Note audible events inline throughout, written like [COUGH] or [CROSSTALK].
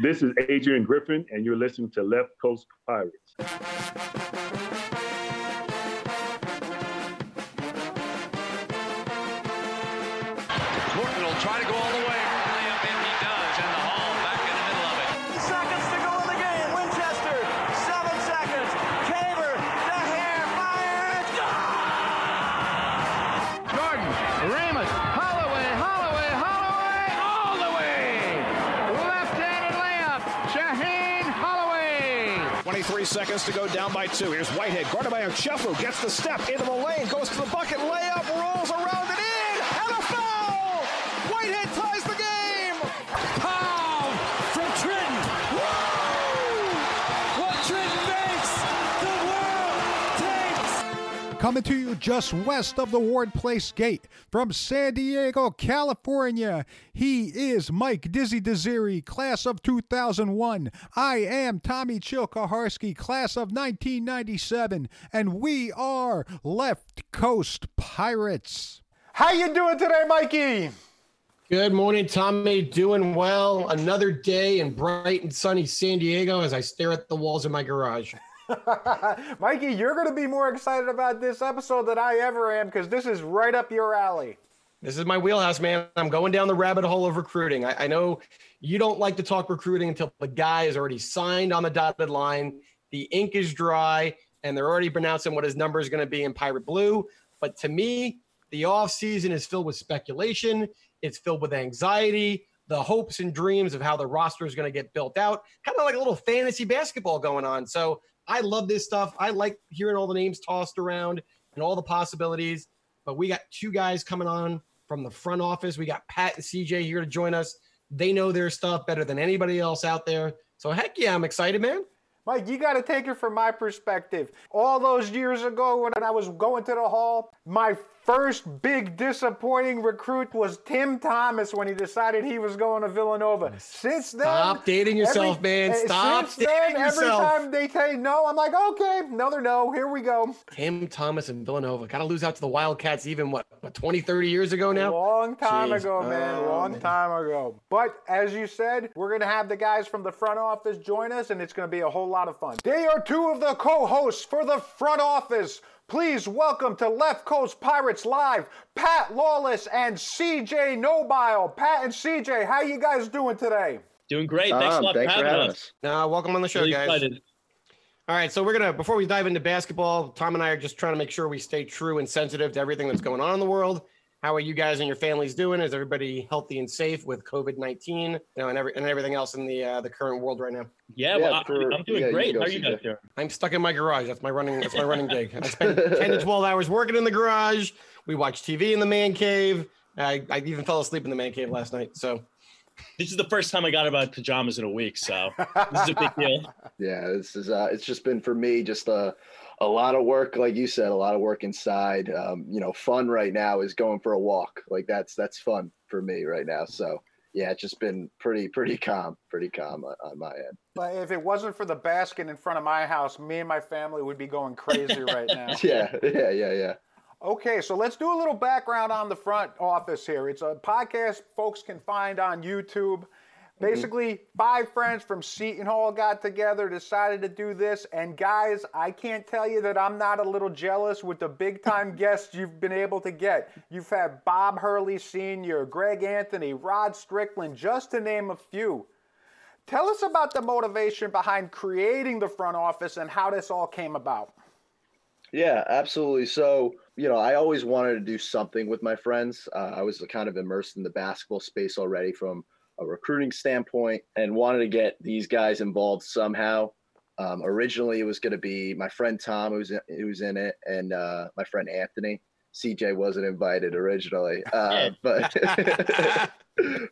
This is Adrian Griffin, and you're listening to Left Coast Pirates. Seconds to go down by two. Here's Whitehead, guarded by Ochefu, gets the step into the lane, goes to the bucket, layup, rolls around and in, and a foul! Whitehead ties the game! Pow from Trenton. Woo! What Trenton makes, the world takes. Coming to you just west of the Ward Place Gate from San Diego, California. He is Mike Dizzy Desiri, class of 2001. I am Tommy Chilkaharsky, class of 1997. And we are Left Coast Pirates. How you doing today, Mikey? Good morning, Tommy. Doing well. Another day in bright and sunny San Diego as I stare at the walls of my garage. [LAUGHS] Mikey, you're going to be more excited about this episode than I ever am because this is right up your alley. This is my wheelhouse, man. I'm going down the rabbit hole of recruiting. I, I know you don't like to talk recruiting until the guy is already signed on the dotted line, the ink is dry, and they're already pronouncing what his number is going to be in Pirate Blue. But to me, the offseason is filled with speculation, it's filled with anxiety, the hopes and dreams of how the roster is going to get built out, kind of like a little fantasy basketball going on. So I love this stuff. I like hearing all the names tossed around and all the possibilities. But we got two guys coming on from the front office. We got Pat and CJ here to join us. They know their stuff better than anybody else out there. So heck yeah, I'm excited, man. Mike, you got to take it from my perspective. All those years ago when I was going to the hall, my first big disappointing recruit was Tim Thomas when he decided he was going to Villanova. Since then, Stop dating yourself, man. eh, Stop Since then, dating every time they say no, I'm like, okay, another no. Here we go. Tim Thomas and Villanova. Got to lose out to the Wildcats even, what, what 20, 30 years ago now? Long time Jeez. ago, man. Oh, Long man. time ago. But as you said, we're going to have the guys from the front office join us, and it's going to be a whole lot of fun. They are two of the co hosts for the front office. Please welcome to Left Coast Pirates Live, Pat Lawless and CJ Nobile. Pat and CJ, how you guys doing today? Doing great. Thanks a Um, lot thanks for having us. us. Nah, welcome on the show, Really guys. excited. All right, so we're gonna before we dive into basketball, Tom and I are just trying to make sure we stay true and sensitive to everything that's going on in the world. How are you guys and your families doing? Is everybody healthy and safe with COVID nineteen, you know, and every and everything else in the uh, the current world right now? Yeah, Yeah, well, I- for- I'm doing yeah, great. How are you guys doing? I'm stuck in my garage. That's my running. That's my running [LAUGHS] gig. I spend ten to twelve hours working in the garage. We watch TV in the man cave. I, I even fell asleep in the man cave last night. So This is the first time I got about pajamas in a week, so this is a big deal. [LAUGHS] Yeah, this is uh it's just been for me just a a lot of work, like you said, a lot of work inside. Um, you know, fun right now is going for a walk. Like that's that's fun for me right now. So yeah, it's just been pretty pretty calm, pretty calm on, on my end. But if it wasn't for the basket in front of my house, me and my family would be going crazy right now. [LAUGHS] Yeah, [LAUGHS] yeah, yeah, yeah. Okay, so let's do a little background on the front office here. It's a podcast folks can find on YouTube. Basically, five friends from Seton Hall got together, decided to do this, and guys, I can't tell you that I'm not a little jealous with the big time [LAUGHS] guests you've been able to get. You've had Bob Hurley Sr., Greg Anthony, Rod Strickland, just to name a few. Tell us about the motivation behind creating the front office and how this all came about. Yeah, absolutely. So, you know, I always wanted to do something with my friends. Uh, I was kind of immersed in the basketball space already from a recruiting standpoint and wanted to get these guys involved somehow. Um, originally, it was going to be my friend Tom who's in, who's in it, and uh, my friend Anthony. CJ wasn't invited originally, uh, [LAUGHS] but [LAUGHS]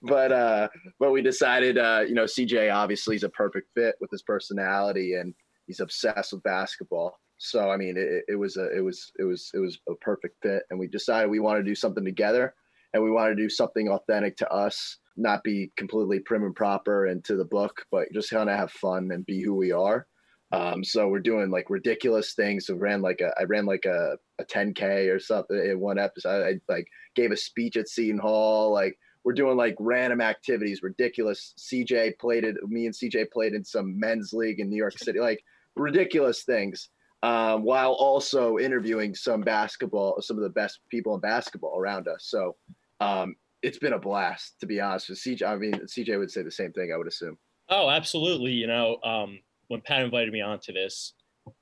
but uh, but we decided, uh, you know, CJ obviously is a perfect fit with his personality, and he's obsessed with basketball. So I mean, it, it was a it was it was it was a perfect fit, and we decided we want to do something together, and we want to do something authentic to us, not be completely prim and proper and to the book, but just kind of have fun and be who we are. Um, so we're doing like ridiculous things. So ran like a I ran like a, a 10k or something in one episode. I, I like gave a speech at Seton Hall. Like we're doing like random activities, ridiculous. CJ played it. Me and CJ played in some men's league in New York City, like ridiculous things. Um, while also interviewing some basketball, some of the best people in basketball around us. So um, it's been a blast, to be honest with CJ. I mean, CJ would say the same thing, I would assume. Oh, absolutely. You know, um, when Pat invited me onto this,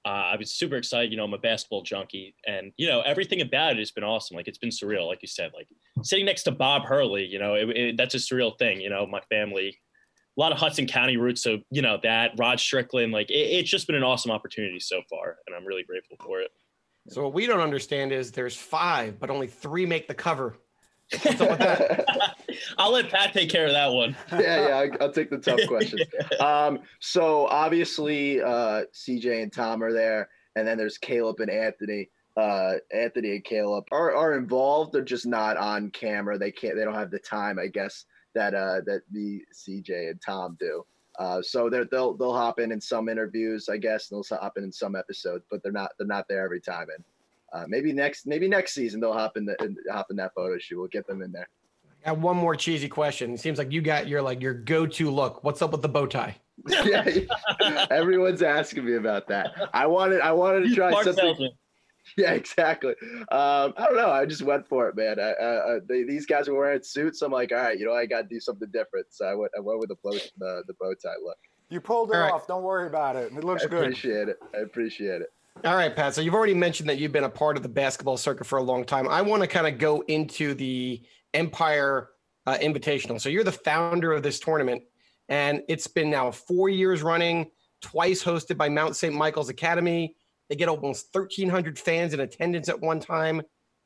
uh, I was super excited. You know, I'm a basketball junkie, and you know, everything about it has been awesome. Like it's been surreal, like you said. Like sitting next to Bob Hurley, you know, it, it, that's a surreal thing. You know, my family, a lot of Hudson County roots, so you know that Rod Strickland. Like it, it's just been an awesome opportunity so far, and I'm really grateful for it. So what we don't understand is there's five, but only three make the cover. [LAUGHS] I'll let Pat take care of that one. [LAUGHS] yeah, yeah, I, will take the tough [LAUGHS] questions. Um, so obviously, uh, CJ and Tom are there, and then there's Caleb and Anthony. Uh, Anthony and Caleb are, are involved. They're just not on camera. They can't. They don't have the time, I guess, that uh, that the CJ and Tom do. Uh, so they're, they'll they'll hop in in some interviews, I guess, and they'll hop in in some episodes, but they're not they're not there every time. And uh, maybe next maybe next season they'll hop in the hop in that photo shoot. We'll get them in there. I got one more cheesy question. It seems like you got your like your go-to look. What's up with the bow tie? [LAUGHS] yeah, everyone's asking me about that. I wanted I wanted to try something. Salesman. [LAUGHS] Yeah, exactly. Um, I don't know. I just went for it, man. I, uh, they, these guys were wearing suits. I'm like, all right, you know, I got to do something different. So I went I went with the bow the, the bow tie look. You pulled it off. Don't worry about it. It looks I good. I appreciate it. I appreciate it. All right, Pat. So you've already mentioned that you've been a part of the basketball circuit for a long time. I want to kind of go into the Empire uh, Invitational. So you're the founder of this tournament, and it's been now four years running, twice hosted by Mount St. Michael's Academy. They get almost 1,300 fans in attendance at one time.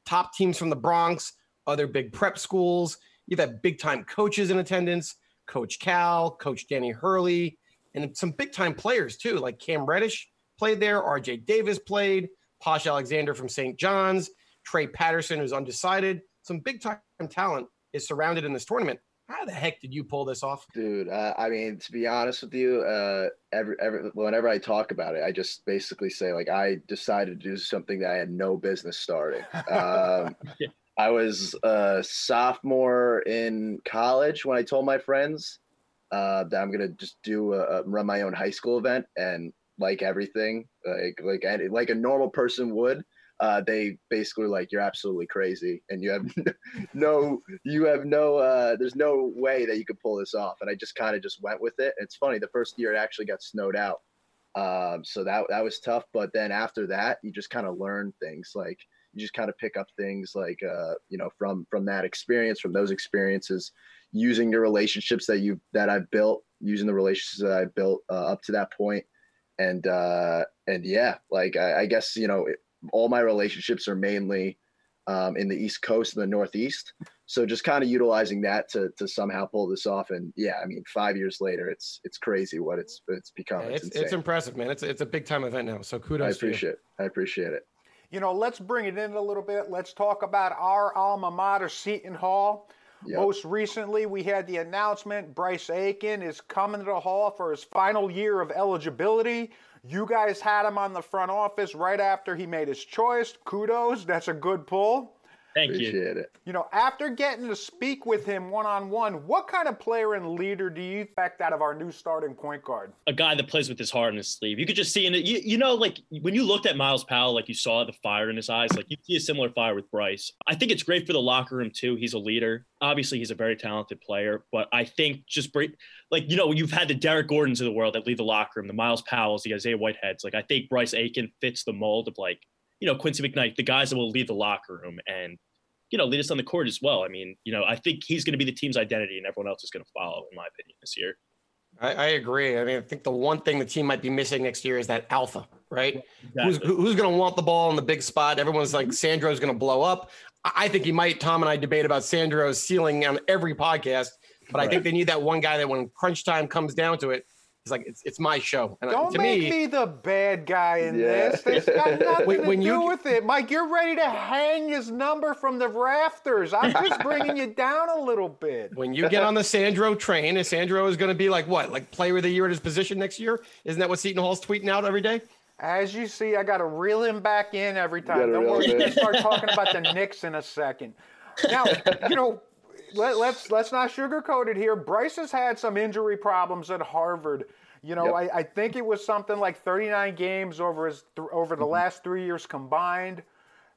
Top teams from the Bronx, other big prep schools. You've had big time coaches in attendance Coach Cal, Coach Danny Hurley, and some big time players too, like Cam Reddish played there, RJ Davis played, Posh Alexander from St. John's, Trey Patterson, who's undecided. Some big time talent is surrounded in this tournament. How the heck did you pull this off, dude? Uh, I mean, to be honest with you, uh, every, every whenever I talk about it, I just basically say like I decided to do something that I had no business starting. Um, [LAUGHS] I was a sophomore in college when I told my friends uh, that I'm gonna just do a, run my own high school event, and like everything, like like like a normal person would, uh, they basically like, "You're absolutely crazy, and you have [LAUGHS] no, you have no, uh, there's no way that you could pull this off." And I just kind of just went with it. It's funny, the first year it actually got snowed out, um, so that that was tough. But then after that, you just kind of learn things like you just kind of pick up things like uh, you know from from that experience, from those experiences, using the relationships that you that I've built, using the relationships that I built uh, up to that point, and uh, and yeah, like I, I guess you know. It, all my relationships are mainly um, in the East Coast and the Northeast. So just kind of utilizing that to to somehow pull this off. And yeah, I mean, five years later, it's it's crazy what it's it's become. it's, it's, it's impressive, man. It's it's a big time event now. So kudos. I appreciate it. I appreciate it. You know, let's bring it in a little bit. Let's talk about our alma mater, Seton Hall. Yep. Most recently, we had the announcement Bryce Aiken is coming to the Hall for his final year of eligibility. You guys had him on the front office right after he made his choice. Kudos. That's a good pull. Thank Appreciate you. it. You know, after getting to speak with him one on one, what kind of player and leader do you expect out of our new starting point guard? A guy that plays with his heart in his sleeve. You could just see in it. You, you know, like when you looked at Myles Powell, like you saw the fire in his eyes. Like you see a similar fire with Bryce. I think it's great for the locker room too. He's a leader. Obviously, he's a very talented player, but I think just break, like you know, you've had the Derrick Gordons of the world that lead the locker room, the Myles Powells, the Isaiah Whiteheads. Like I think Bryce Aiken fits the mold of like you know Quincy McKnight, the guys that will lead the locker room and you know, lead us on the court as well. I mean, you know, I think he's going to be the team's identity and everyone else is going to follow, in my opinion, this year. I, I, agree. I mean, I think the one thing the team might be missing next year is that alpha, right? Exactly. Who's, who's going to want the ball in the big spot? Everyone's like, Sandro's going to blow up. I think he might. Tom and I debate about Sandro's ceiling on every podcast, but right. I think they need that one guy that when crunch time comes down to it, it's like it's, it's my show. And uh, Don't to make me, me, the bad guy in yeah. this. It's got [LAUGHS] nothing when, when to you, do with it, Mike. You're ready to hang his number from the rafters. I'm [LAUGHS] just bringing you down a little bit. When you get on the Sandro train, and Sandro is going to be like what, like player of the year at his position next year? Isn't that what Seton Hall's tweeting out every day? As you see, I got to reel him back in every time. Don't worry, we'll start talking about the Knicks in a second. Now, you know, let, let's let's not sugarcoat it here. Bryce has had some injury problems at Harvard. You know, Yep. I, I think it was something like 39 games over his th- over the mm-hmm. last three years combined.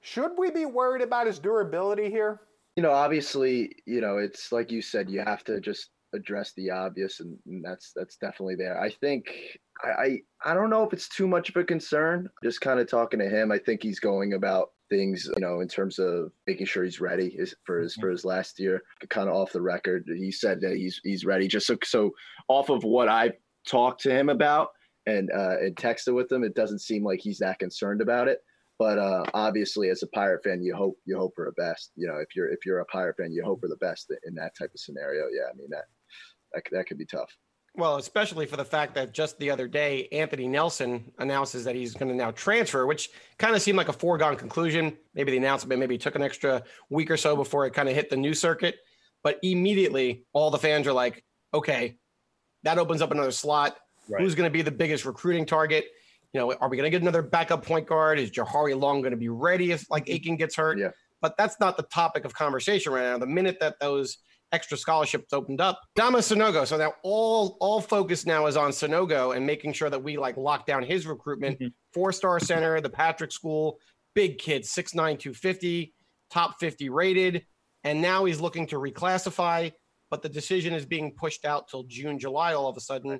Should we be worried about his durability here? you know, obviously, you know, it's like you said, you have to just address the obvious, and, and that's that's definitely there. I think I, I I don't know if it's too much of a concern. Just kind of talking to him, I think he's going about things, you know, in terms of making sure he's ready for his for his last year. Kind of off the record, he said that he's he's ready. Just so so off of what I've talked to him about and uh, and texted with him, it doesn't seem like he's that concerned about it. But uh, obviously, as a pirate fan, you hope you hope for the best. You know, if you're if you're a pirate fan, you hope for the best in that type of scenario. Yeah, I mean that that, that could be tough. Well, especially for the fact that just the other day, Anthony Nelson announces that he's going to now transfer, which kind of seemed like a foregone conclusion. Maybe the announcement maybe took an extra week or so before it kind of hit the news circuit. But immediately, all the fans are like, okay, that opens up another slot. Right. Who's going to be the biggest recruiting target? You know, are we going to get another backup point guard? Is Jahari Long going to be ready if like mm-hmm. Aiken gets hurt? Yeah. But that's not the topic of conversation right now. The minute that those extra scholarships opened up, Dama Sanogo. So now all all focus now is on Sanogo and making sure that we like lock down his recruitment. Mhm. Four star center, the Patrick School, big kid, 6'9", 250, top 50 rated. And now he's looking to reclassify, but the decision is being pushed out till June, July all of a sudden.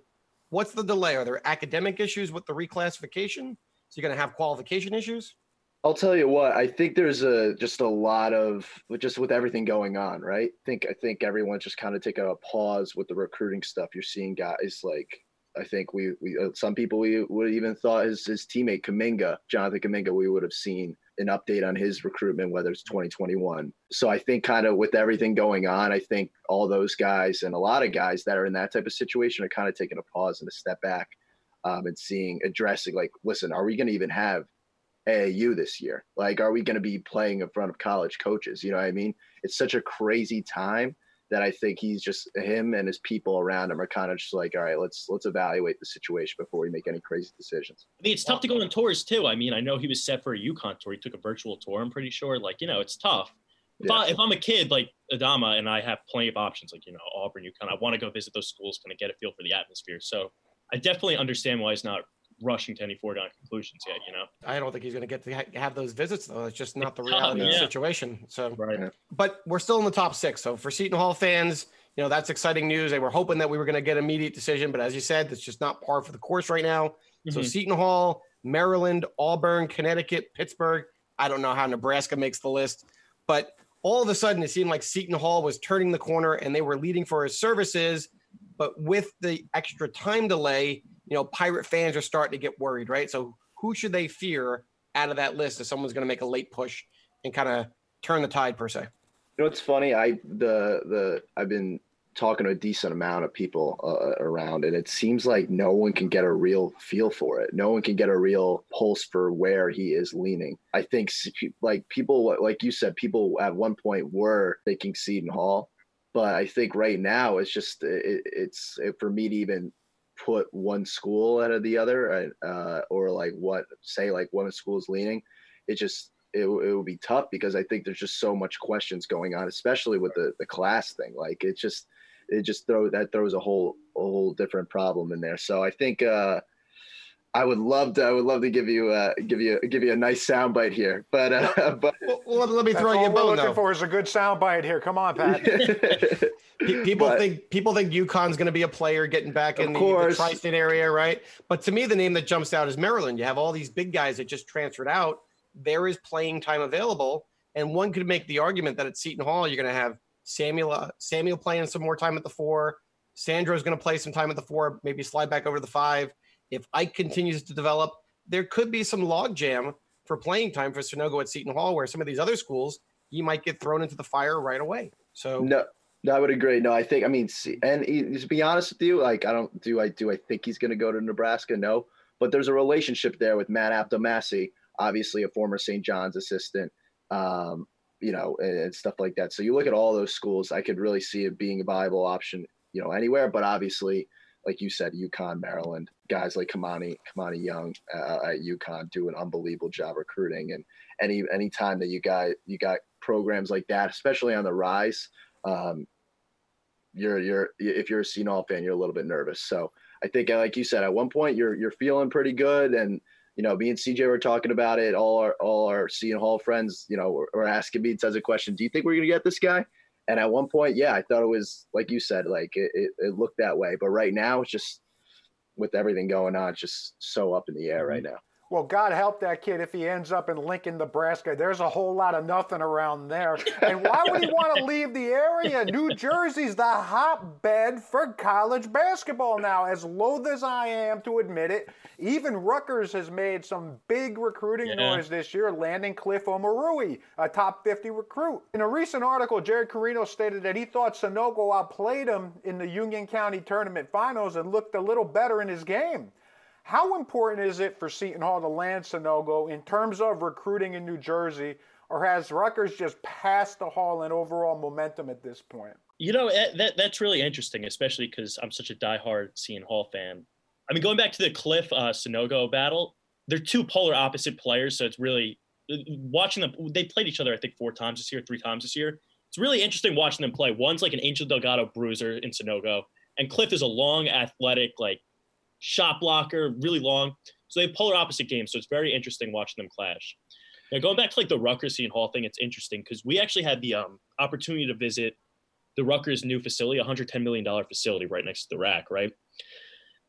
What's the delay? Are there academic issues with the reclassification? So you're going to have qualification issues? I'll tell you what. I think there's a just a lot of just with everything going on, right? I think I think everyone's just kind of taking a pause with the recruiting stuff. You're seeing guys like I think we we uh, some people we would even thought his his teammate Kuminga, Jonathan Kuminga, we would have seen an update on his recruitment, whether it's 2021. So I think kind of with everything going on, I think all those guys and a lot of guys that are in that type of situation are kind of taking a pause and a step back um, and seeing addressing like, listen, are we going to even have AAU this year? Like, are we going to be playing in front of college coaches? You know what I mean? It's such a crazy time that I think he's just him and his people around him are kind of just like, all right, let's let's evaluate the situation before we make any crazy decisions. I mean, it's tough to go on tours too. I mean, I know he was set for a UConn tour. He took a virtual tour. I'm pretty sure. Like, you know, it's tough. If, Yeah. I, if I'm a kid like Adama and I have plenty of options, like you know, Auburn, UConn, I want to go visit those schools, kind of get a feel for the atmosphere. So I definitely understand why he's not rushing to any foregone conclusions yet. You know, I don't think he's going to get to ha- have those visits, though. It's just not the [LAUGHS] It's tough, reality of the situation. So, right? But we're still in the top six. So for Seton Hall fans, you know that's exciting news. They were hoping that we were going to get immediate decision, but as you said, it's just not par for the course right now. So Mhm. Seton Hall, Maryland, Auburn, Connecticut, Pittsburgh. I don't know how Nebraska makes the list, but all of a sudden it seemed like Seton Hall was turning the corner and they were leading for his services. But with the extra time delay, you know, Pirate fans are starting to get worried, right? So who should they fear out of that list if someone's going to make a late push and kind of turn the tide per se? You know it's funny? I the the I've been talking to a decent amount of people uh, around, and it seems like no one can get a real feel for it. No one can get a real pulse for where he is leaning. I think like people like you said, people at one point were thinking Seton Hall, but I think right now it's just it, it's it, for me to even put one school out of the other, uh, or like what say like one school is leaning. It just it, it would be tough because I think there's just so much questions going on, especially with the, the class thing. Like it just it just throw that throws a whole a whole different problem in there. So I think uh, I would love to I would love to give you uh, give you give you a nice soundbite here, but uh, [LAUGHS] but Well, well, let, let me throw you all a we're bone looking though. for is a good soundbite here. Come on, Pat. [LAUGHS] People But- think people think UConn's going to be a player getting back in the, the tri-state area, right? But to me, the name that jumps out is Maryland. You have all these big guys that just transferred out. There is playing time available, and one could make the argument that at Seton Hall you're going to have Samuel uh, Samuel playing some more time at the four. Sandro's going to play some time at the four, maybe slide back over to the five. If Ike continues to develop, there could be some logjam for playing time for Sanogo at Seton Hall, where some of these other schools he might get thrown into the fire right away. So no. No, I would agree. No, I think I mean, see, and he- to be honest with you, like I don't do I do I think he's going to go to Nebraska? No, but there's a relationship there with Matt Abdelmassih, obviously a former St. John's assistant, um, you know, and stuff like that. So you look at all those schools, I could really see it being a viable option, you know, anywhere. But obviously, like you said, UConn, Maryland, guys like Kimani, Kimani Young uh, at UConn do an unbelievable job recruiting, and any any time that you got you got programs like that, especially on the rise um, you're you're if you're a Seton fan, you're a little bit nervous. So I think, like you said, at one point you're you're feeling pretty good, and you know, me and CJ were talking about it. All our all our Seton Hall friends, you know, were, were asking me tons of questions. Do you think we're gonna get this guy? And at one point, yeah, I thought it was like you said, like it, it, it looked that way. But right now, it's just with everything going on, it's just so up in the air mm-hmm. right now. Well, God help that kid if he ends up in Lincoln, Nebraska. There's a whole lot of nothing around there. And why would he want to leave the area? New Jersey's the hotbed for college basketball now. As loath as I am to admit it, even Rutgers has made some big recruiting Yeah. noise this year, landing Cliff Omoruyi, a top 50 recruit. In a recent article, Jared Carino stated that he thought Sanogo outplayed him in the Union County tournament finals and looked a little better in his game. How important is it for Seton Hall to land Sanogo in terms of recruiting in New Jersey, or has Rutgers just passed the Hall in overall momentum at this point? You know, eh, that that's really interesting, especially because I'm such a diehard Seton Hall fan. I mean, going back to the Cliff uh, Sanogo battle, they're two polar opposite players, so it's really uh, watching them. They played each other, I think, four times this year, three times this year. It's really interesting watching them play. One's like an Angel Delgado bruiser in Sanogo, and Cliff is a long, athletic, like shot blocker, really long. So they polar opposite games. So it's very interesting watching them clash. Now going back to like the Rutgers Seton Hall thing, it's interesting because we actually had the um, opportunity to visit the Rutgers new facility, a $110 million facility right next to the rack, right?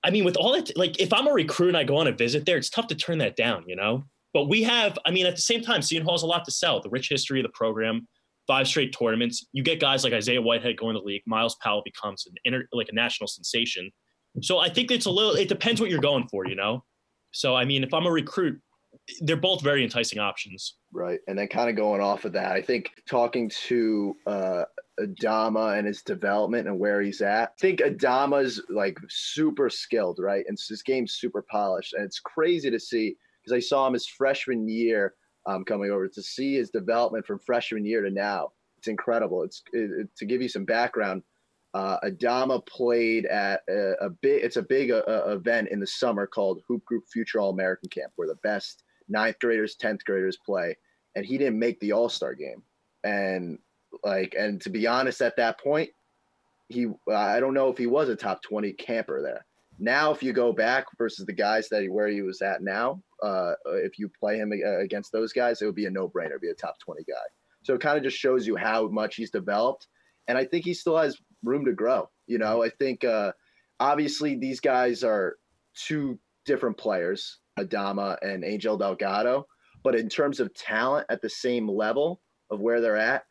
I mean, with all that, like if I'm a recruit and I go on a visit there, it's tough to turn that down, you know? But we have, I mean, at the same time, Seton Hall has a lot to sell. The rich history of the program, five straight tournaments. You get guys like Isaiah Whitehead going to the league. Myles Powell becomes an inter, like a national sensation. So I think it's a little, it depends what you're going for, you know? So, I mean, if I'm a recruit, they're both very enticing options. Right. And then kind of going off of that, I think talking to uh, Adama and his development and where he's at, I think Adama's like super skilled, right? And his game's super polished. And it's crazy to see because I saw him his freshman year um, coming over to see his development from freshman year to now. It's incredible. It's it, it- to give you some background. Uh, Adama played at a, a big. It's a big uh, uh, event in the summer called Hoop Group Future All American Camp, where the best ninth graders, tenth graders play, and he didn't make the All Star game. And like, and to be honest, at that point, he I don't know if he was a top twenty camper there. Now, if you go back versus the guys that he, where he was at now, uh, if you play him against those guys, it would be a no brainer, be a top twenty guy. So it kind of just shows you how much he's developed, and I think he still has room to grow. You know, I think uh, obviously these guys are two different players, Adama and Angel Delgado, but in terms of talent at the same level of where they're at,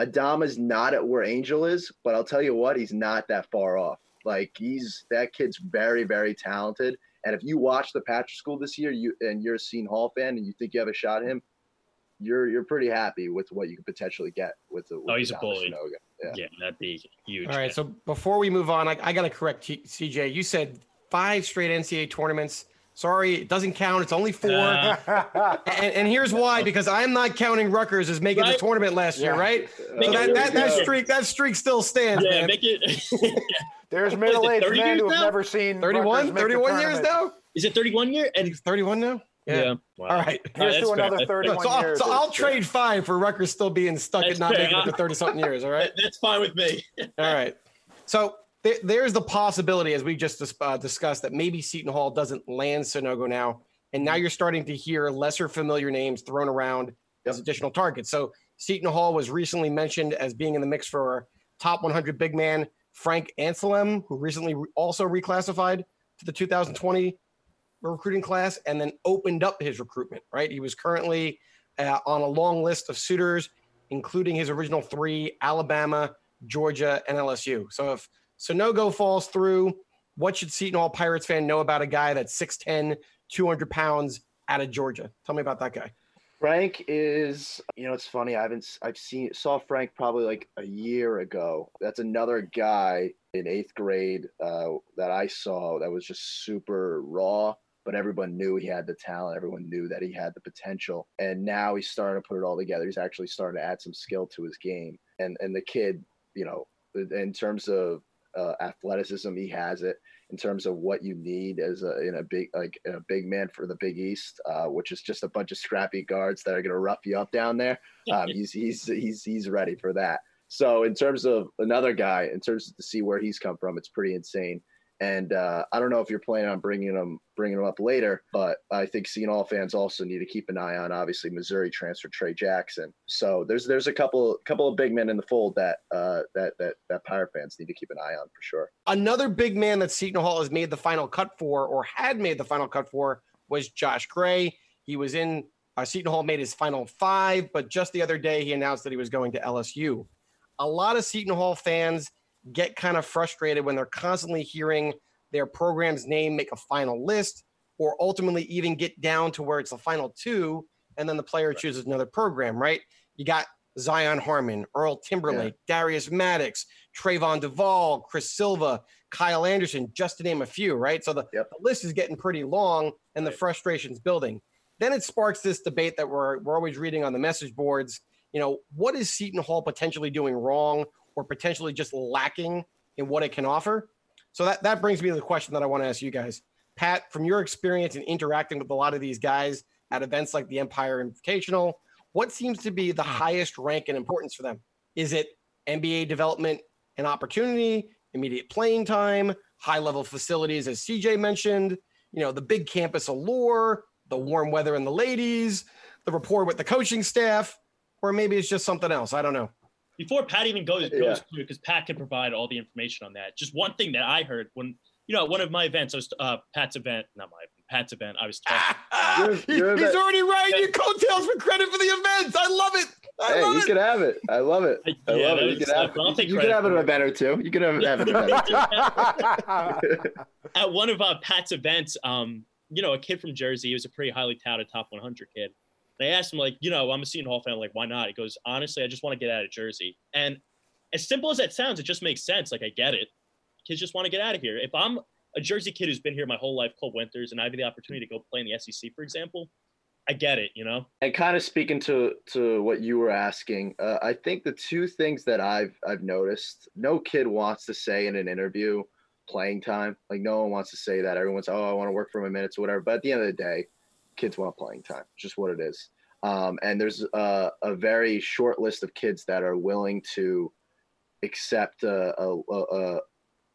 Adama's not at where Angel is, but I'll tell you what, he's not that far off. Like he's that kid's very, very talented. And if you watch the Patrick School this year, you and you're a Seton Hall fan, and you think you have a shot at him, you're you're pretty happy with what you could potentially get with the. With Oh, he's a bully. Shinoga. Yeah. Yeah, that'd be huge. All right. So before we move on, I, I got to correct T- CJ. You said five straight NCAA tournaments. Sorry, it doesn't count. It's only four. Uh, [LAUGHS] and, and here's why: because I'm not counting Rutgers as making the tournament last year, Yeah. right? Make So it- that, that, that streak that streak still stands. yeah, man. make it. [LAUGHS] There's What is it, middle-aged 30 men who have now? never seen 31, Rutgers make the 31 years now. Is it 31 year? And He's 31 now. Wow. All right. Here's that's to another That's [LAUGHS] fair. 31 So, I'll, years. so I'll trade five for Rutgers still being stuck That's at not fair. making it to 30 something years. All right. [LAUGHS] That's fine with me. [LAUGHS] All right. So there, there's the possibility, as we just dis- uh, discussed, that maybe Seton Hall doesn't land Sanogo now. And now you're starting to hear lesser familiar names thrown around as additional targets. So Seton Hall was recently mentioned as being in the mix for top 100 big man Frank Anselem, who recently re- also reclassified to the 2020 recruiting class and then opened up his recruitment, right? He was currently uh, on a long list of suitors, including his original three Alabama, Georgia, and LSU. So if Sanogo falls through, what should Seton Hall Pirates fan know about a guy that's 6'10, 200 pounds out of Georgia? Tell me about that guy. Frank is, you know, it's funny. I haven't, I've seen, saw Frank probably like a year ago. That's another guy in eighth grade uh, that I saw that was just super raw, but everyone knew he had the talent. Everyone knew that he had the potential. And now he's starting to put it all together. He's actually starting to add some skill to his game. And, and the kid, you know, in terms of uh, athleticism, he has it in terms of what you need as a in a big like a big man for the Big East, uh, which is just a bunch of scrappy guards that are going to rough you up down there. Um, he's he's he's he's ready for that. So in terms of another guy, in terms of to see where he's come from, it's pretty insane. And uh, I don't know if you're planning on bringing them bringing him up later, but I think Seton Hall fans also need to keep an eye on obviously Missouri transfer Tray Jackson. So there's there's a couple couple of big men in the fold that uh, that that that Pirate fans need to keep an eye on for sure. Another big man that Seton Hall has made the final cut for, or had made the final cut for, was Josh Gray. He was in uh, Seton Hall made his final five, but just the other day he announced that he was going to LSU. A lot of Seton Hall fans get kind of frustrated when they're constantly hearing their program's name make a final list or ultimately even get down to where it's the final two and then the player chooses another program, right? You got Zion Harmon, Earl Timberlake, Darius Maddox, Trevon Duval, Chris Silva, Kyle Anderson, just to name a few, right? So the, Yep. the list is getting pretty long and the frustration's building. Then it sparks this debate that we're we're always reading on the message boards. You know, what is Seton Hall potentially doing wrong or potentially just lacking in what it can offer? So that that brings me to the question that I want to ask you guys. Pat, from your experience in interacting with a lot of these guys at events like the Empire Invitational, what seems to be the hmm. highest rank and importance for them? Is it NBA development and opportunity, immediate playing time, high level facilities, as CJ mentioned, you know, the big campus allure, the warm weather and the ladies, the rapport with the coaching staff, or maybe it's just something else. I don't know. Before Pat even goes Yeah. goes through, because Pat can provide all the information on that. Just one thing that I heard when you know at one of my events, I was uh, Pat's event, not my Pat's event. I was [LAUGHS] talking. You're- you're Ah, He's the- already riding your coattails for credit for the events. I love it. I Hey, love you it. can have it. I love it. I Yeah, love it. You was can have, stuff. I'll take you can credit have an for it. event or two. You can have, have an event. or two. at one of uh, Pat's events, um, you know, a kid from Jersey, he was a pretty highly touted top 100 kid. And I asked him, like, you know, I'm a Seton Hall fan. Like, why not? He goes, honestly, I just want to get out of Jersey. And as simple as that sounds, it just makes sense. Like, I get it. Kids just want to get out of here. If I'm a Jersey kid who's been here my whole life, cold winters, and I have the opportunity to go play in the SEC, for example, I get it, you know? and kind of speaking to to what you were asking, uh, I think the two things that I've I've noticed, no kid wants to say in an interview playing time. Like no one wants to say that. Everyone's oh I want to work for my minutes or whatever. But at the end of the day, kids want playing time. Just what it is. Um, and there's a, a very short list of kids that are willing to accept a, a, a, a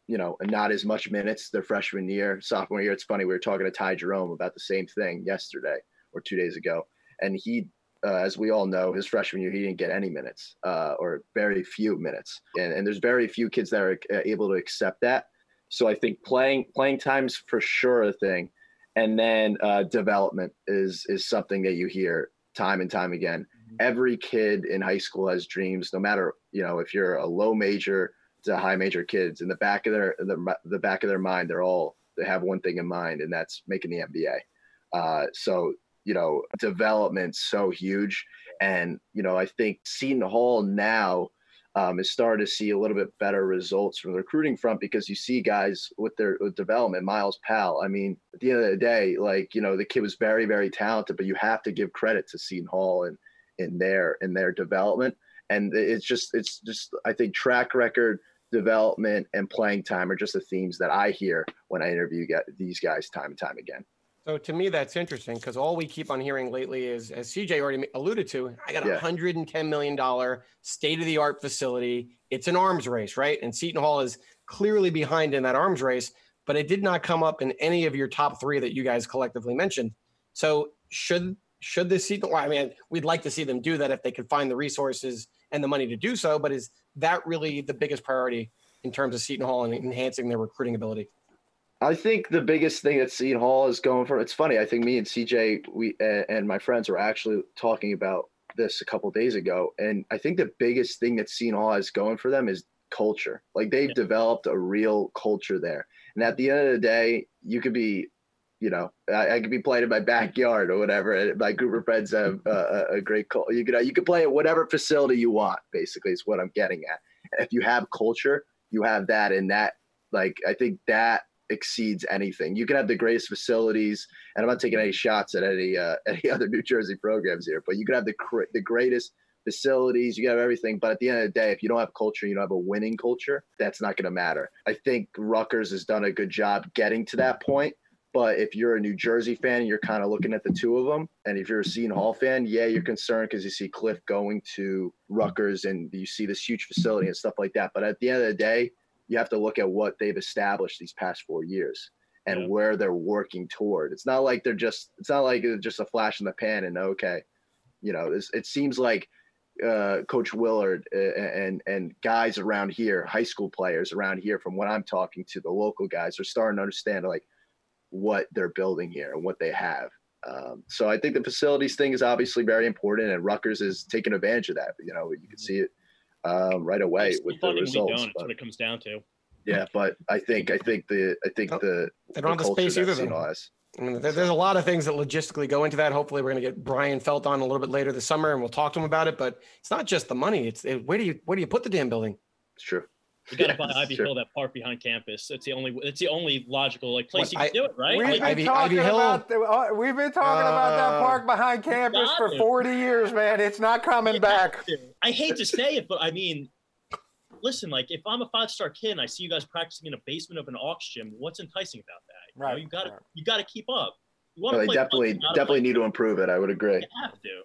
you know not as much minutes their freshman year, sophomore year. It's funny we were talking to Ty Jerome about the same thing yesterday or two days ago, and he. Uh, as we all know, his freshman year he didn't get any minutes, uh, or very few minutes, and, and there's very few kids that are uh, able to accept that. So I think playing playing times for sure a thing, and then uh, development is is something that you hear time and time again. Every kid in high school has dreams, no matter you know if you're a low major to high major kids. In the back of their the, the back of their mind, they're all they have one thing in mind, and that's making the NBA. Uh, so you know, development's so huge, and you know I think Seton Hall now um, is starting to see a little bit better results from the recruiting front because you see guys with their with development. Myles Powell. I mean, the end of the day, like you know, the kid was very very talented, but you have to give credit to Seton Hall and in their in their development. And it's just it's just I think track record, development, and playing time are just the themes that I hear when I interview these guys time and time again. So to me, that's interesting because all we keep on hearing lately is, as CJ already alluded to, I got a Yeah. hundred and ten million dollar state of the art facility. It's an arms race, right? And Seton Hall is clearly behind in that arms race, but it did not come up in any of your top three that you guys collectively mentioned. So should should this Seton? Well, I mean, we'd like to see them do that if they could find the resources and the money to do so. But is that really the biggest priority in terms of Seton Hall and enhancing their recruiting ability? I think the biggest thing that Seton Hall is going for. It's funny. I think me and CJ, we uh, and my friends were actually talking about this a couple days ago, and I think the biggest thing that Seton Hall is going for them is culture. Like they've developed a real culture there, and at the end of the day, you could be, you know, I, I could be playing in my backyard or whatever. My group of friends have a, a great culture. You could you could play at whatever facility you want. Basically, is what I'm getting at. If you have culture, you have that, and that like I think that exceeds anything. You can have the greatest facilities, and I'm not taking any shots at any uh, [LAUGHS] any other New Jersey programs here, but you can have the the greatest facilities, you have everything, but at the end of the day, if you don't have culture, you don't have a winning culture, that's not going to matter. I think Rutgers has done a good job getting to that point, But if you're a New Jersey fan, and you're kind of looking at the two of them. And if you're a Seton Hall fan, yeah, you're concerned because you see Cliff going to Rutgers and you see this huge facility and stuff like that. But at the end of the day, you have to look at what they've established these past four years and Yeah. where they're working toward. It's not like they're just. It's not like it's just a flash in the pan and okay, you know. It seems like uh, Coach Willard uh, and and guys around here, high school players around here, from what I'm talking to, the local guys are starting to understand like what they're building here and what they have. Um, so I think the facilities thing is obviously very important, and Rutgers is taking advantage of that. You know, you can see it um, right away It's with the results. don't. That's what it comes down to. yeah, but I think I think the I think the They don't have the space either, Seton though. Hall has. I mean, there, there's a lot of things that logistically go into that. Hopefully, we're going to get Bryan Felt on a little bit later this summer, and we'll talk to him about it. But it's not just the money; it's it, where do you where do you put the damn building? It's true. We got to Yeah, buy it's Ivy true. Hill, that park behind campus. It's the only. It's the only logical like place What, you can I- do it, right? We've Like, been Ivy- talking Ivy Hill? about the, uh, we've been talking about that Uh, park behind campus for got it. 40 years, man. It's not coming back. I hate to say it, but I mean, listen, like if I'm a five star kid and I see you guys practicing in a basement of an aux gym, what's enticing about that? You know, Right, you got to right. you got to keep up. You want to they definitely football, you gotta definitely need to improve it. I would agree. You have to.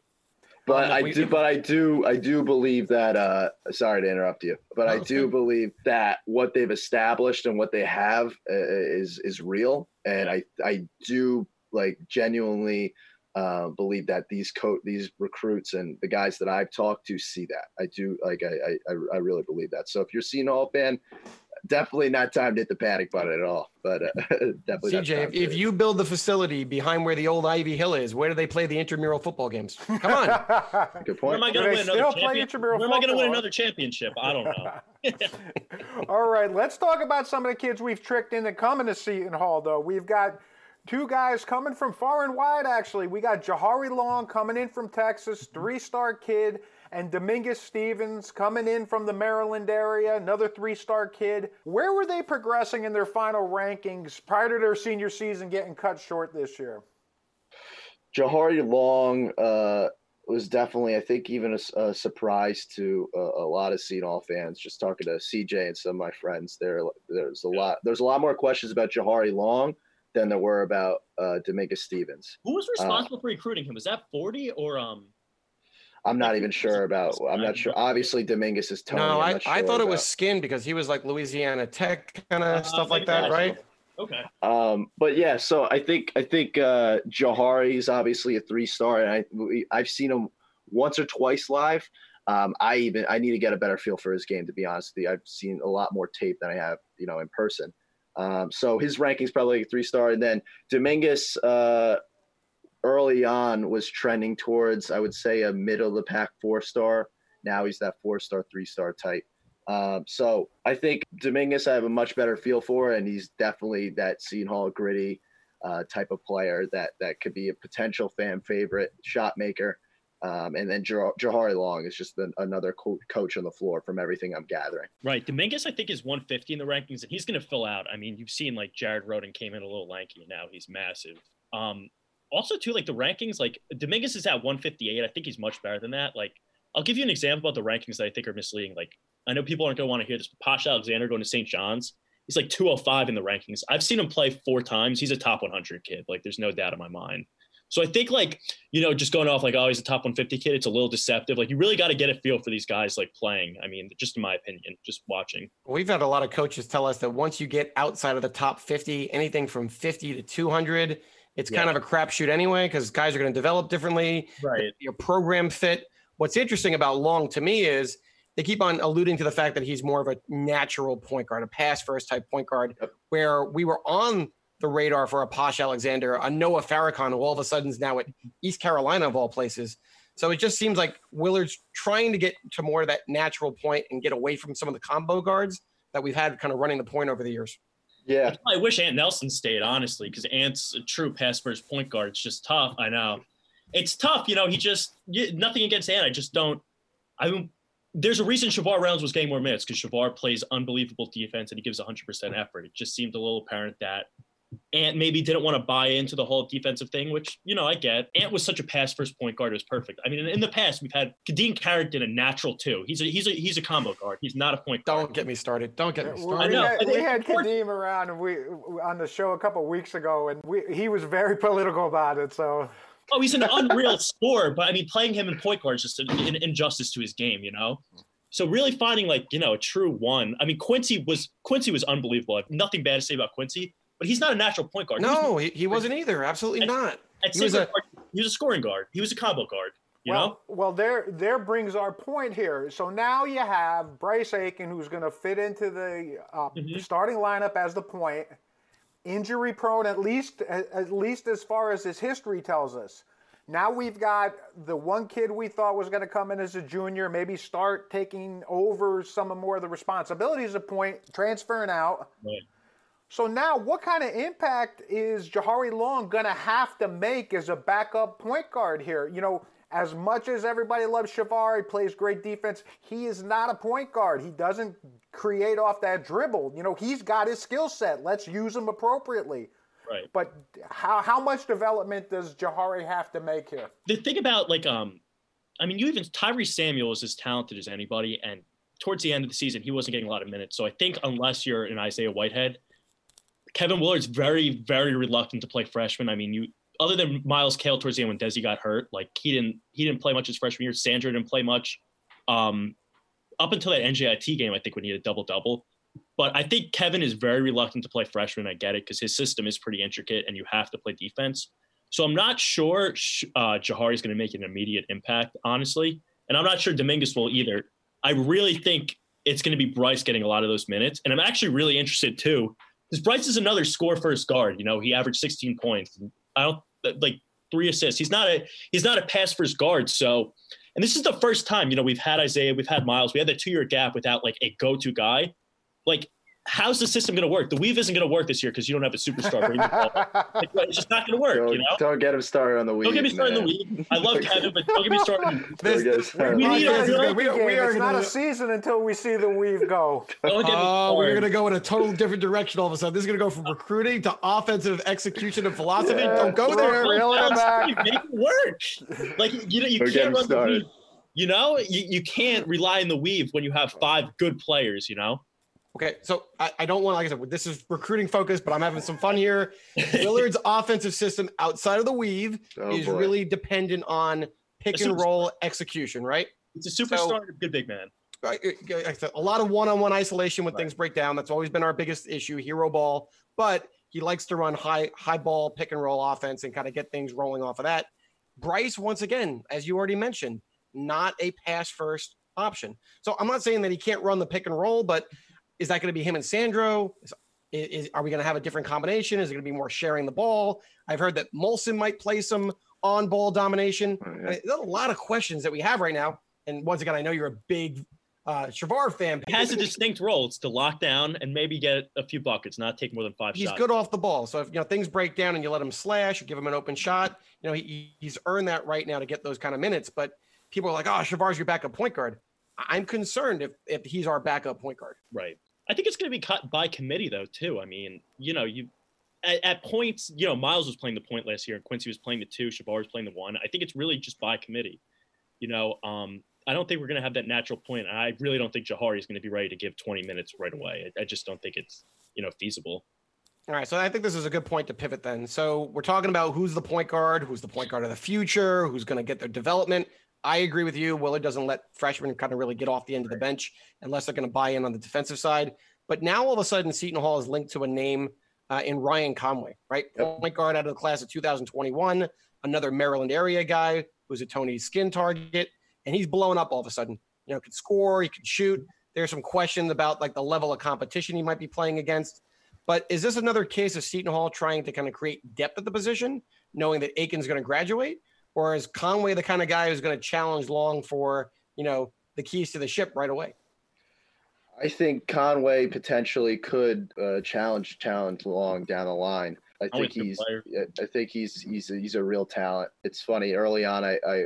But I do, but I do, I do believe that. Uh, sorry to interrupt you, but I do believe that what they've established and what they have uh, is is real, and I I do like genuinely uh, believe that these co these recruits and the guys that I've talked to see that. I do like I I, I- I really believe that. So if you're a Seton Hall fan, definitely not time to hit the panic button at all. But uh, [LAUGHS] definitely CJ, if, if you build the facility behind where the old Ivy Hill is, where do they play the intramural football games? Come on. [LAUGHS] good Where point. am I Do going to they win still another play champion? intramural Where am I going to win another championship? I don't know. [LAUGHS] All right, let's talk about some of the kids we've tricked into coming to Seton Hall, though. We've got two guys coming from far and wide, actually. We got Jahari Long coming in from Texas, three star kid, and Dominguez Stevens coming in from the Maryland area, another three star kid. Where were they progressing in their final rankings prior to their senior season getting cut short this year? Jahari Long uh, was definitely, I think, even a surprise to a, a lot of Seton Hall fans. Just talking to CJ and some of my friends, there, there's a lot, there's a lot more questions about Jahari Long than there were about uh, Dominguez Stevens. Who Uh, was responsible for recruiting him? Was that 40 or um? I'm not even think it was sure about. I'm not sure. Obviously, Dominguez is Tony. no, I'm I, not I sure thought it was Skinn because he was like Louisiana Tech kind of Uh, stuff like that, right? Okay. Um, but yeah, so I think I think uh, Jahari is obviously a three star, and I we, I've seen him once or twice live. Um, I even I need to get a better feel for his game to be honest with you. I've seen a lot more tape than I have, you know, in person. Um, so his ranking's probably a three star, and then Dominguez uh, early on was trending towards I would say a middle of the pack four star. Now he's that four star, three star type. Um, so I think Dominguez I have a much better feel for, and he's definitely that Seton Hall gritty uh, type of player that that could be a potential fan favorite, shot maker. Um, and then Jah- Jahari Long is just an, another co- coach on the floor from everything I'm gathering. Right. Dominguez, I think, is 150 in the rankings, and he's going to fill out. I mean, you've seen like Jared Rhoden came in a little lanky, and now he's massive. Um, also, too, like the rankings, like Dominguez is at 158. I think he's much better than that. Like, I'll give you an example about the rankings that I think are misleading. Like, I know people aren't going to want to hear this, but Posh Alexander going to St. John's, he's like 205 in the rankings. I've seen him play four times. He's a top 100 kid. Like, there's no doubt in my mind. So I think like, you know, just going off like, oh, he's a top 150 kid, it's a little deceptive. Like you really got to get a feel for these guys like playing. I mean, just in my opinion, just watching. We've had a lot of coaches tell us that once you get outside of the top 50, anything from 50 to 200, it's kind of a crapshoot anyway because guys are going to develop differently. Right. Your program fit. What's interesting about Long to me is they keep on alluding to the fact that he's more of a natural point guard, a pass first type point guard, where we were on the radar for a Posh Alexander, a Noah Farrakhan, who all of a sudden is now at East Carolina of all places. So it just seems like Willard's trying to get to more of that natural point and get away from some of the combo guards that we've had kind of running the point over the years. Yeah, I wish Ant Nelson stayed, honestly, because Ant's a true pass first point guard. It's just tough. I know. It's tough. You know, he just, nothing against Ant. I just don't, I don't, there's a reason Shavar Reynolds was getting more minutes because Shavar plays unbelievable defense and he gives 100% effort. It just seemed a little apparent that Ant maybe didn't want to buy into the whole defensive thing, which you know I get. Ant was such a pass first point guard; it was perfect. I mean, in, in the past we've had Khadeen Carrick did a natural too. He's a he's a he's a combo guard. He's not a point guard. Don't get me started. Don't get me We, started. I know. had, we had Khadeen around and we on the show a couple weeks ago, and we, he was very political about it. So Oh, he's an unreal [LAUGHS] scorer, but I mean, playing him in point guard is just an, an injustice to his game, you know. So really finding like you know a true one. I mean, Quincy was Quincy was unbelievable. I have nothing bad to say about Quincy, but he's not a natural point guard. No, he, he wasn't either. Absolutely not. at he was a- guard, he was a scoring guard. He was a combo guard. You well, know. well, there there brings our point here. So now you have Bryce Aiken, who's going to fit into the uh, Mhm. starting lineup as the point, injury prone at least at at least as far as his history tells us. Now we've got the one kid we thought was going to come in as a junior, maybe start taking over some of more of the responsibilities of point, transferring out. Right. So now, what kind of impact is Jahari Long going to have to make as a backup point guard here? You know, as much as everybody loves Shavar, he plays great defense. He is not a point guard. He doesn't create off that dribble. You know, he's got his skill set. Let's use him appropriately. Right. But how, how much development does Jahari have to make here? the thing about like um I mean you even Tyrese Samuel is as talented as anybody and towards the end of the season he wasn't getting a lot of minutes. So I think unless you're an Isaiah Whitehead, Kevin Willard's very, very reluctant to play freshman. I mean, you other than Myles Cale towards the end when Desi got hurt, like he didn't he didn't play much his freshman year. Sandro didn't play much. Um up until that NJIT game, I think when he had a double double. But I think Kevin is very reluctant to play freshman. I get it because his system is pretty intricate and you have to play defense. So I'm not sure uh, Jahari is going to make an immediate impact, honestly. And I'm not sure Dominguez will either. I really think it's going to be Bryce getting a lot of those minutes. And I'm actually really interested too, because Bryce is another score first guard. You know, he averaged 16 points. I don't like three assists. He's not a he's not a pass first guard. So, and this is the first time you know we've had Isaiah, we've had Myles, we had that two year gap without like a go to guy. Like, how's the system going to work? The weave isn't going to work this year because you don't have a superstar. bringing the ball. Like, it's just not going to work. Don't, You know. don't get him started on the weave. [LAUGHS] Don't get me started on the weave. I love Kevin, but don't get me started. Don't get him started. We need guys, a it's we we are it's not a season until we see the weave go. [LAUGHS] Don't get me Oh, we're going to go in a total different direction all of a sudden. This is going to go from recruiting to offensive execution and philosophy. Yeah, Don't go there. reeling back. Make it work. Like you know, you Don't can't him run the weave. You know, you, you can't rely on the weave when you have five good players. You know. Okay, so I, I don't want, like I said, this is recruiting focus, but I'm having some fun here. Willard's [LAUGHS] offensive system outside of the weave Oh, is boy. really dependent on pick and roll execution, right? It's a superstar, a good big man. Right, like I said, a lot of one-on-one isolation when things break down. That's always been our biggest issue, hero ball. But he likes to run high high ball pick and roll offense and kind of get things rolling off of that. Bryce, once again, as you already mentioned, not a pass first option. So I'm not saying that he can't run the pick and roll, but is that going to be him and Sandro? Is, is are we going to have a different combination? Is it going to be more sharing the ball? I've heard that Molson might play some on ball domination. Oh, I mean, There's a lot of questions that we have right now. And once again, I know you're a big uh, Shavar fan. He has a distinct role. It's to lock down and maybe get a few buckets, not take more than five He's shots. good off the ball. So if you know things break down and you let him slash or give him an open shot, you know he, he's earned that right now to get those kind of minutes. But people are like, "Oh, Shavar's your backup point guard." I- I'm concerned if if he's our backup point guard. Right. I think it's going to be cut by committee though too. I mean, you know, you at, at points, you know, Myles was playing the point last year, and Quincy was playing the two, Shavar was playing the one. I think it's really just by committee. You know, um, I don't think we're going to have that natural point. I really don't think Jahari is going to be ready to give 20 minutes right away. I, I just don't think it's you know feasible. All right, so I think this is a good point to pivot then. So we're talking about who's the point guard, who's the point guard of the future, who's going to get their development. I agree with you. Willard doesn't let freshmen kind of really get off the end of the bench unless they're going to buy in on the defensive side. But now all of a sudden, Seton Hall is linked to a name uh, in Ryan Conway, right? Yep. Point guard out of the class of 2021, another Maryland area guy who's a Tony Skinn target, and he's blowing up all of a sudden. You know, can score, he can shoot. There's some questions about like the level of competition he might be playing against. But is this another case of Seton Hall trying to kind of create depth at the position, knowing that Aiken's going to graduate? Or is Conway the kind of guy who's going to challenge Long for, you know, the keys to the ship right away? I think Conway potentially could uh, challenge challenge Long down the line. I think he's player. I think he's he's a, he's a real talent. It's funny early on. I, I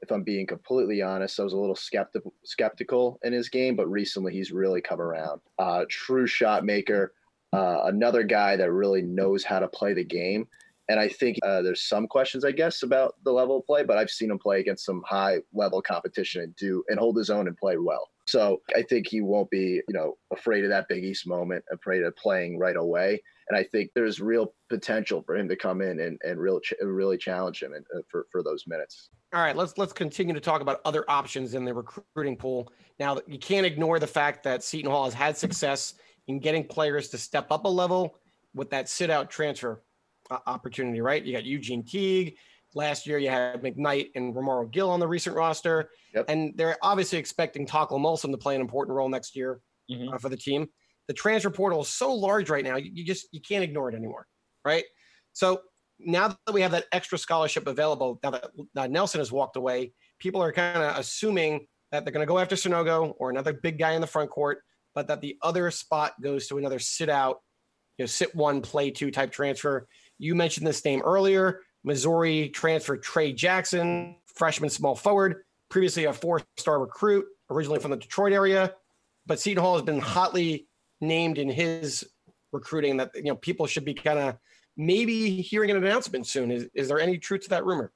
if I'm being completely honest, I was a little skeptical skeptical in his game, but recently he's really come around. Uh, true shot maker. uh, another guy that really knows how to play the game. And I think uh, there's some questions, I guess, about the level of play, but I've seen him play against some high level competition and do and hold his own and play well. So I think he won't be, you know, afraid of that Big East moment, afraid of playing right away. And I think there's real potential for him to come in and, and real, really challenge him uh, for, for those minutes. All right, let's let's continue to talk about other options in the recruiting pool. Now, you can't ignore the fact that Seton Hall has had success in getting players to step up a level with that sit out transfer opportunity, right? You got Eugene Teague. Last year, you had McKnight and Romaro Gill on the recent roster. Yep. And they're obviously expecting Takal Molson to play an important role next year Mhm. uh, for the team. The transfer portal is so large right now, you, you just you can't ignore it anymore, right? So now that we have that extra scholarship available, now that, that Nelson has walked away, people are kind of assuming that they're going to go after Sanogo or another big guy in the front court, but that the other spot goes to another sit out, you know, sit one, play two type transfer. You mentioned this name earlier. Missouri transfer Tray Jackson, freshman small forward, previously a four star recruit, originally from the Detroit area. But Seton Hall has been hotly named in his recruiting that you know people should be kind of maybe hearing an announcement soon. Is, is there any truth to that rumor?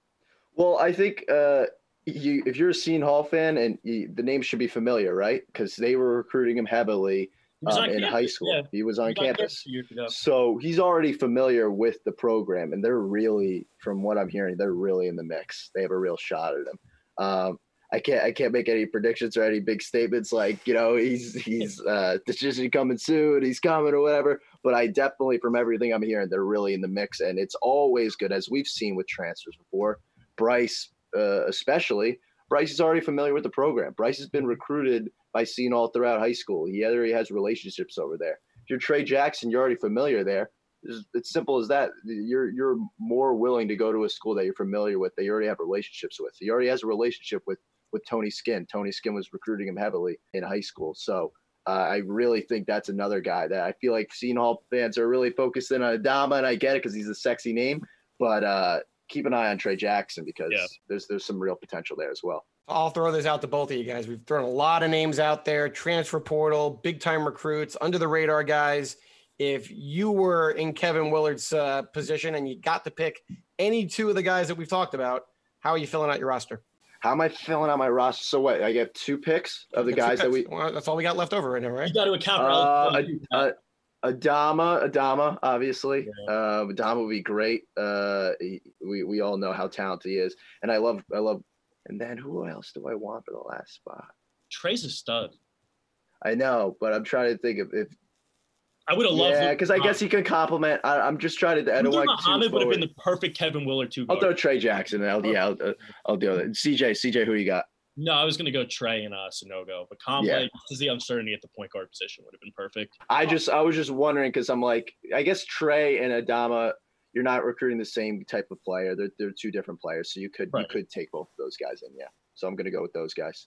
Well, I think uh, you, if you're a Seton Hall fan, and you, the name should be familiar, right? Because they were recruiting him heavily um, in campus, high school. yeah. He was on He was campus. So he's already familiar with the program, and they're really, from what I'm hearing, they're really in the mix. They have a real shot at him. Um, I can't, I can't make any predictions or any big statements like you know he's he's [LAUGHS] uh, decision coming soon, he's coming or whatever. But I definitely, from everything I'm hearing, they're really in the mix, and it's always good as we've seen with transfers before. Bryce, uh, especially, Bryce is already familiar with the program. Bryce has been recruited by Seton Hall throughout high school. He already has relationships over there. If you're Tray Jackson, you're already familiar there. It's, it's simple as that. You're you're more willing to go to a school that you're familiar with, that you already have relationships with. He already has a relationship with with Tony Skinn. Tony Skinn was recruiting him heavily in high school, so uh, I really think that's another guy that I feel like Seton Hall fans are really focused in on Adama, and I get it because he's a sexy name, but uh, keep an eye on Tray Jackson because Yeah. there's there's some real potential there as well. I'll throw this out to both of you guys. We've thrown a lot of names out there transfer portal, big time recruits, under the radar guys. If you were in Kevin Willard's uh, position and you got to pick any two of the guys that we've talked about, how are you filling out your roster? How am I filling out my roster? So what? I get two picks of the That's guys that we. Well, that's all we got left over right now, right? You got to account for Uh, other uh, Adama, Adama, obviously. Uh, Adama would be great. Uh, he, we we all know how talented he is, and I love I love. And then who else do I want for the last spot? Tray's a stud. I know, but I'm trying to think of if. I would have loved. Yeah, because I guess he can compliment. I, I'm just trying to. I don't want too Muhammad would have been the perfect Kevin Willard two I'll throw Tray Jackson. And I'll yeah, I'll, uh, I'll do it. CJ, CJ, who you got? No, I was going to go Tray and uh, Sanogo, but Conley, Yeah. this is the uncertainty at the point guard position would have been perfect. I just I was just wondering because I'm like I guess Trey and Adama, you're not recruiting the same type of player. They're they're two different players, so you could Right. you could take both of those guys in. Yeah, so I'm gonna go with those guys.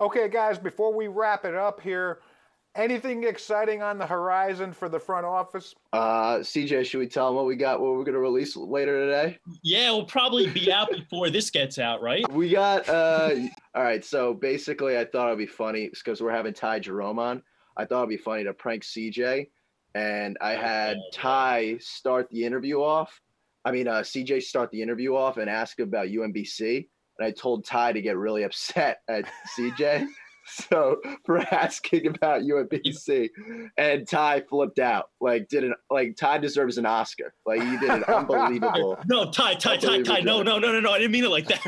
Okay, guys, before we wrap it up here, anything exciting on the horizon for the front office? Uh, CJ, should we tell them what we got? What we're gonna release later today? Yeah, we'll probably be out before this gets out, right? We got uh, all right. So basically, I thought it'd be funny because we're having Ty Jerome on. I thought it'd be funny to prank CJ, and I had Ty start the interview off. I mean, uh, CJ start the interview off and ask about UMBC, and I told Ty to get really [LAUGHS] upset at CJ. [LAUGHS] So for asking about UMBC, and Ty flipped out. Like did an like Ty deserves an Oscar. Like he did an [LAUGHS] unbelievable. No, Ty, Ty, Ty, Ty. No, no, no, no, no. I didn't mean it like that.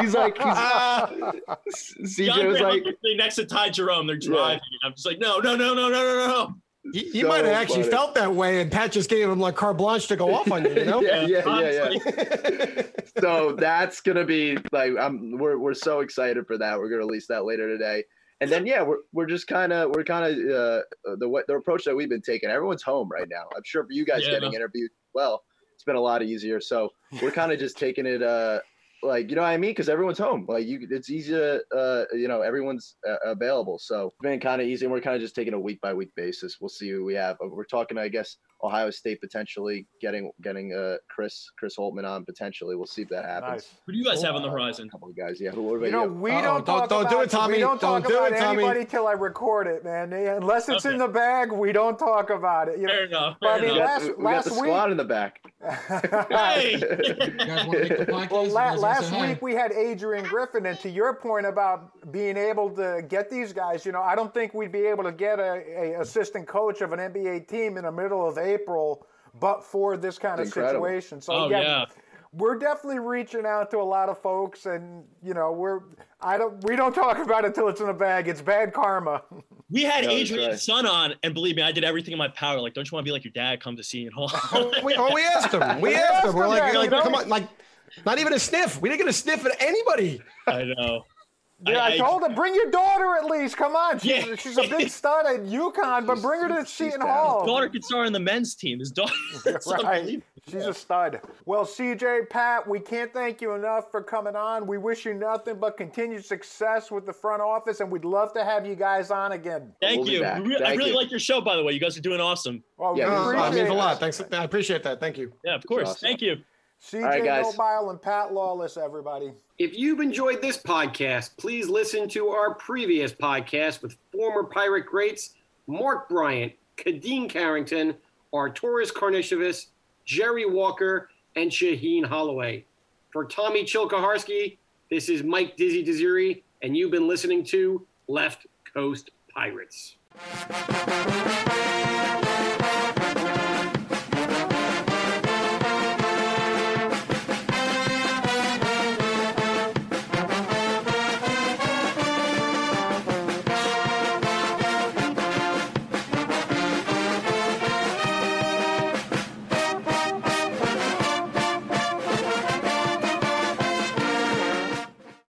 He's like he's, CJ DeAndre was like next to Ty Jerome. They're driving. I'm just like, no, no, no, no, no, no, no. He, he So might have actually funny. felt that way, and Pat just gave him like carte blanche to go [LAUGHS] off on you. You know? yeah, yeah, yeah, yeah. [LAUGHS] So that's gonna be like I'm we're we're so excited for that. We're gonna release that later today. And then yeah, we're we're just kind of we're kind of uh, the what the approach that we've been taking. Everyone's home right now. I'm sure for you guys Yeah. getting interviewed, well, it's been a lot easier. So we're kind of just taking it uh like you know what I mean because everyone's home. Like you, it's easy to uh you know everyone's uh, available. So it's been kind of easy. and We're kind of just taking a week by week basis. We'll see who we have. We're talking I guess Ohio State potentially getting getting uh, Chris Chris Holtmann on potentially. We'll see if that happens. Nice. Who do you guys have on the A horizon? couple of guys. Yeah. Who, what about You know, you? we Uh-oh, don't don't- talk don't about do it, Tommy. We don't Don't talk do about it, Tommy. anybody till I record it, man. Unless it's in the bag, we don't talk about it. You know? Fair enough. But I Fair mean, we got, enough. last- we got last the week- squad in the back. [LAUGHS] Hey! [LAUGHS] You guys want to make the [LAUGHS] podcast? Well, la- last week we had Adrian Griffin, and to your point about being able to get these guys, you know, I don't think we'd be able to get a, a assistant coach of an NBA team in the middle of April, but for this kind of Incredible. situation. So Oh, yeah, yeah. we're definitely reaching out to a lot of folks, and you know, we're I don't we don't talk about it till it's in the bag. It's bad karma. [LAUGHS] We had No, that's Adrian's right. son on, and believe me, I did everything in my power. Like, don't you want to be like your dad? Come to Seton Hall. Oh, [LAUGHS] we, oh, we asked him. [LAUGHS] We We asked asked him. We're like, that, like you know? come on, like, not even a sniff. We didn't get a sniff at anybody. I know. Yeah, I, told her bring your daughter at least. Come on, she's, Yeah. she's a big [LAUGHS] stud at UConn, but bring her to Seton talented. Hall. daughter could start on the men's team. His daughter. [LAUGHS] [LAUGHS] right. unbelievable. She's a stud. Well, CJ, Pat, we can't thank you enough for coming on. We wish you nothing but continued success with the front office, and we'd love to have you guys on again. Thank We'll you. back. We re- I really you. like your show, by the way. You guys are doing awesome. Well, Yeah, we this Uh, it means a lot. Thanks. I appreciate that. Thank you. Yeah, of course. awesome. Thank you. CJ All right, guys. Nobile and Pat Lawless, everybody. If you've enjoyed this podcast, please listen to our previous podcast with former Pirate greats Mark Bryant, Khadeen Carrington, Arturas Karnisovas, Jerry Walker, and Shaheen Holloway. For Tommy Chilkaharsky, this is Mike Dizzy Desiri, and you've been listening to Left Coast Pirates.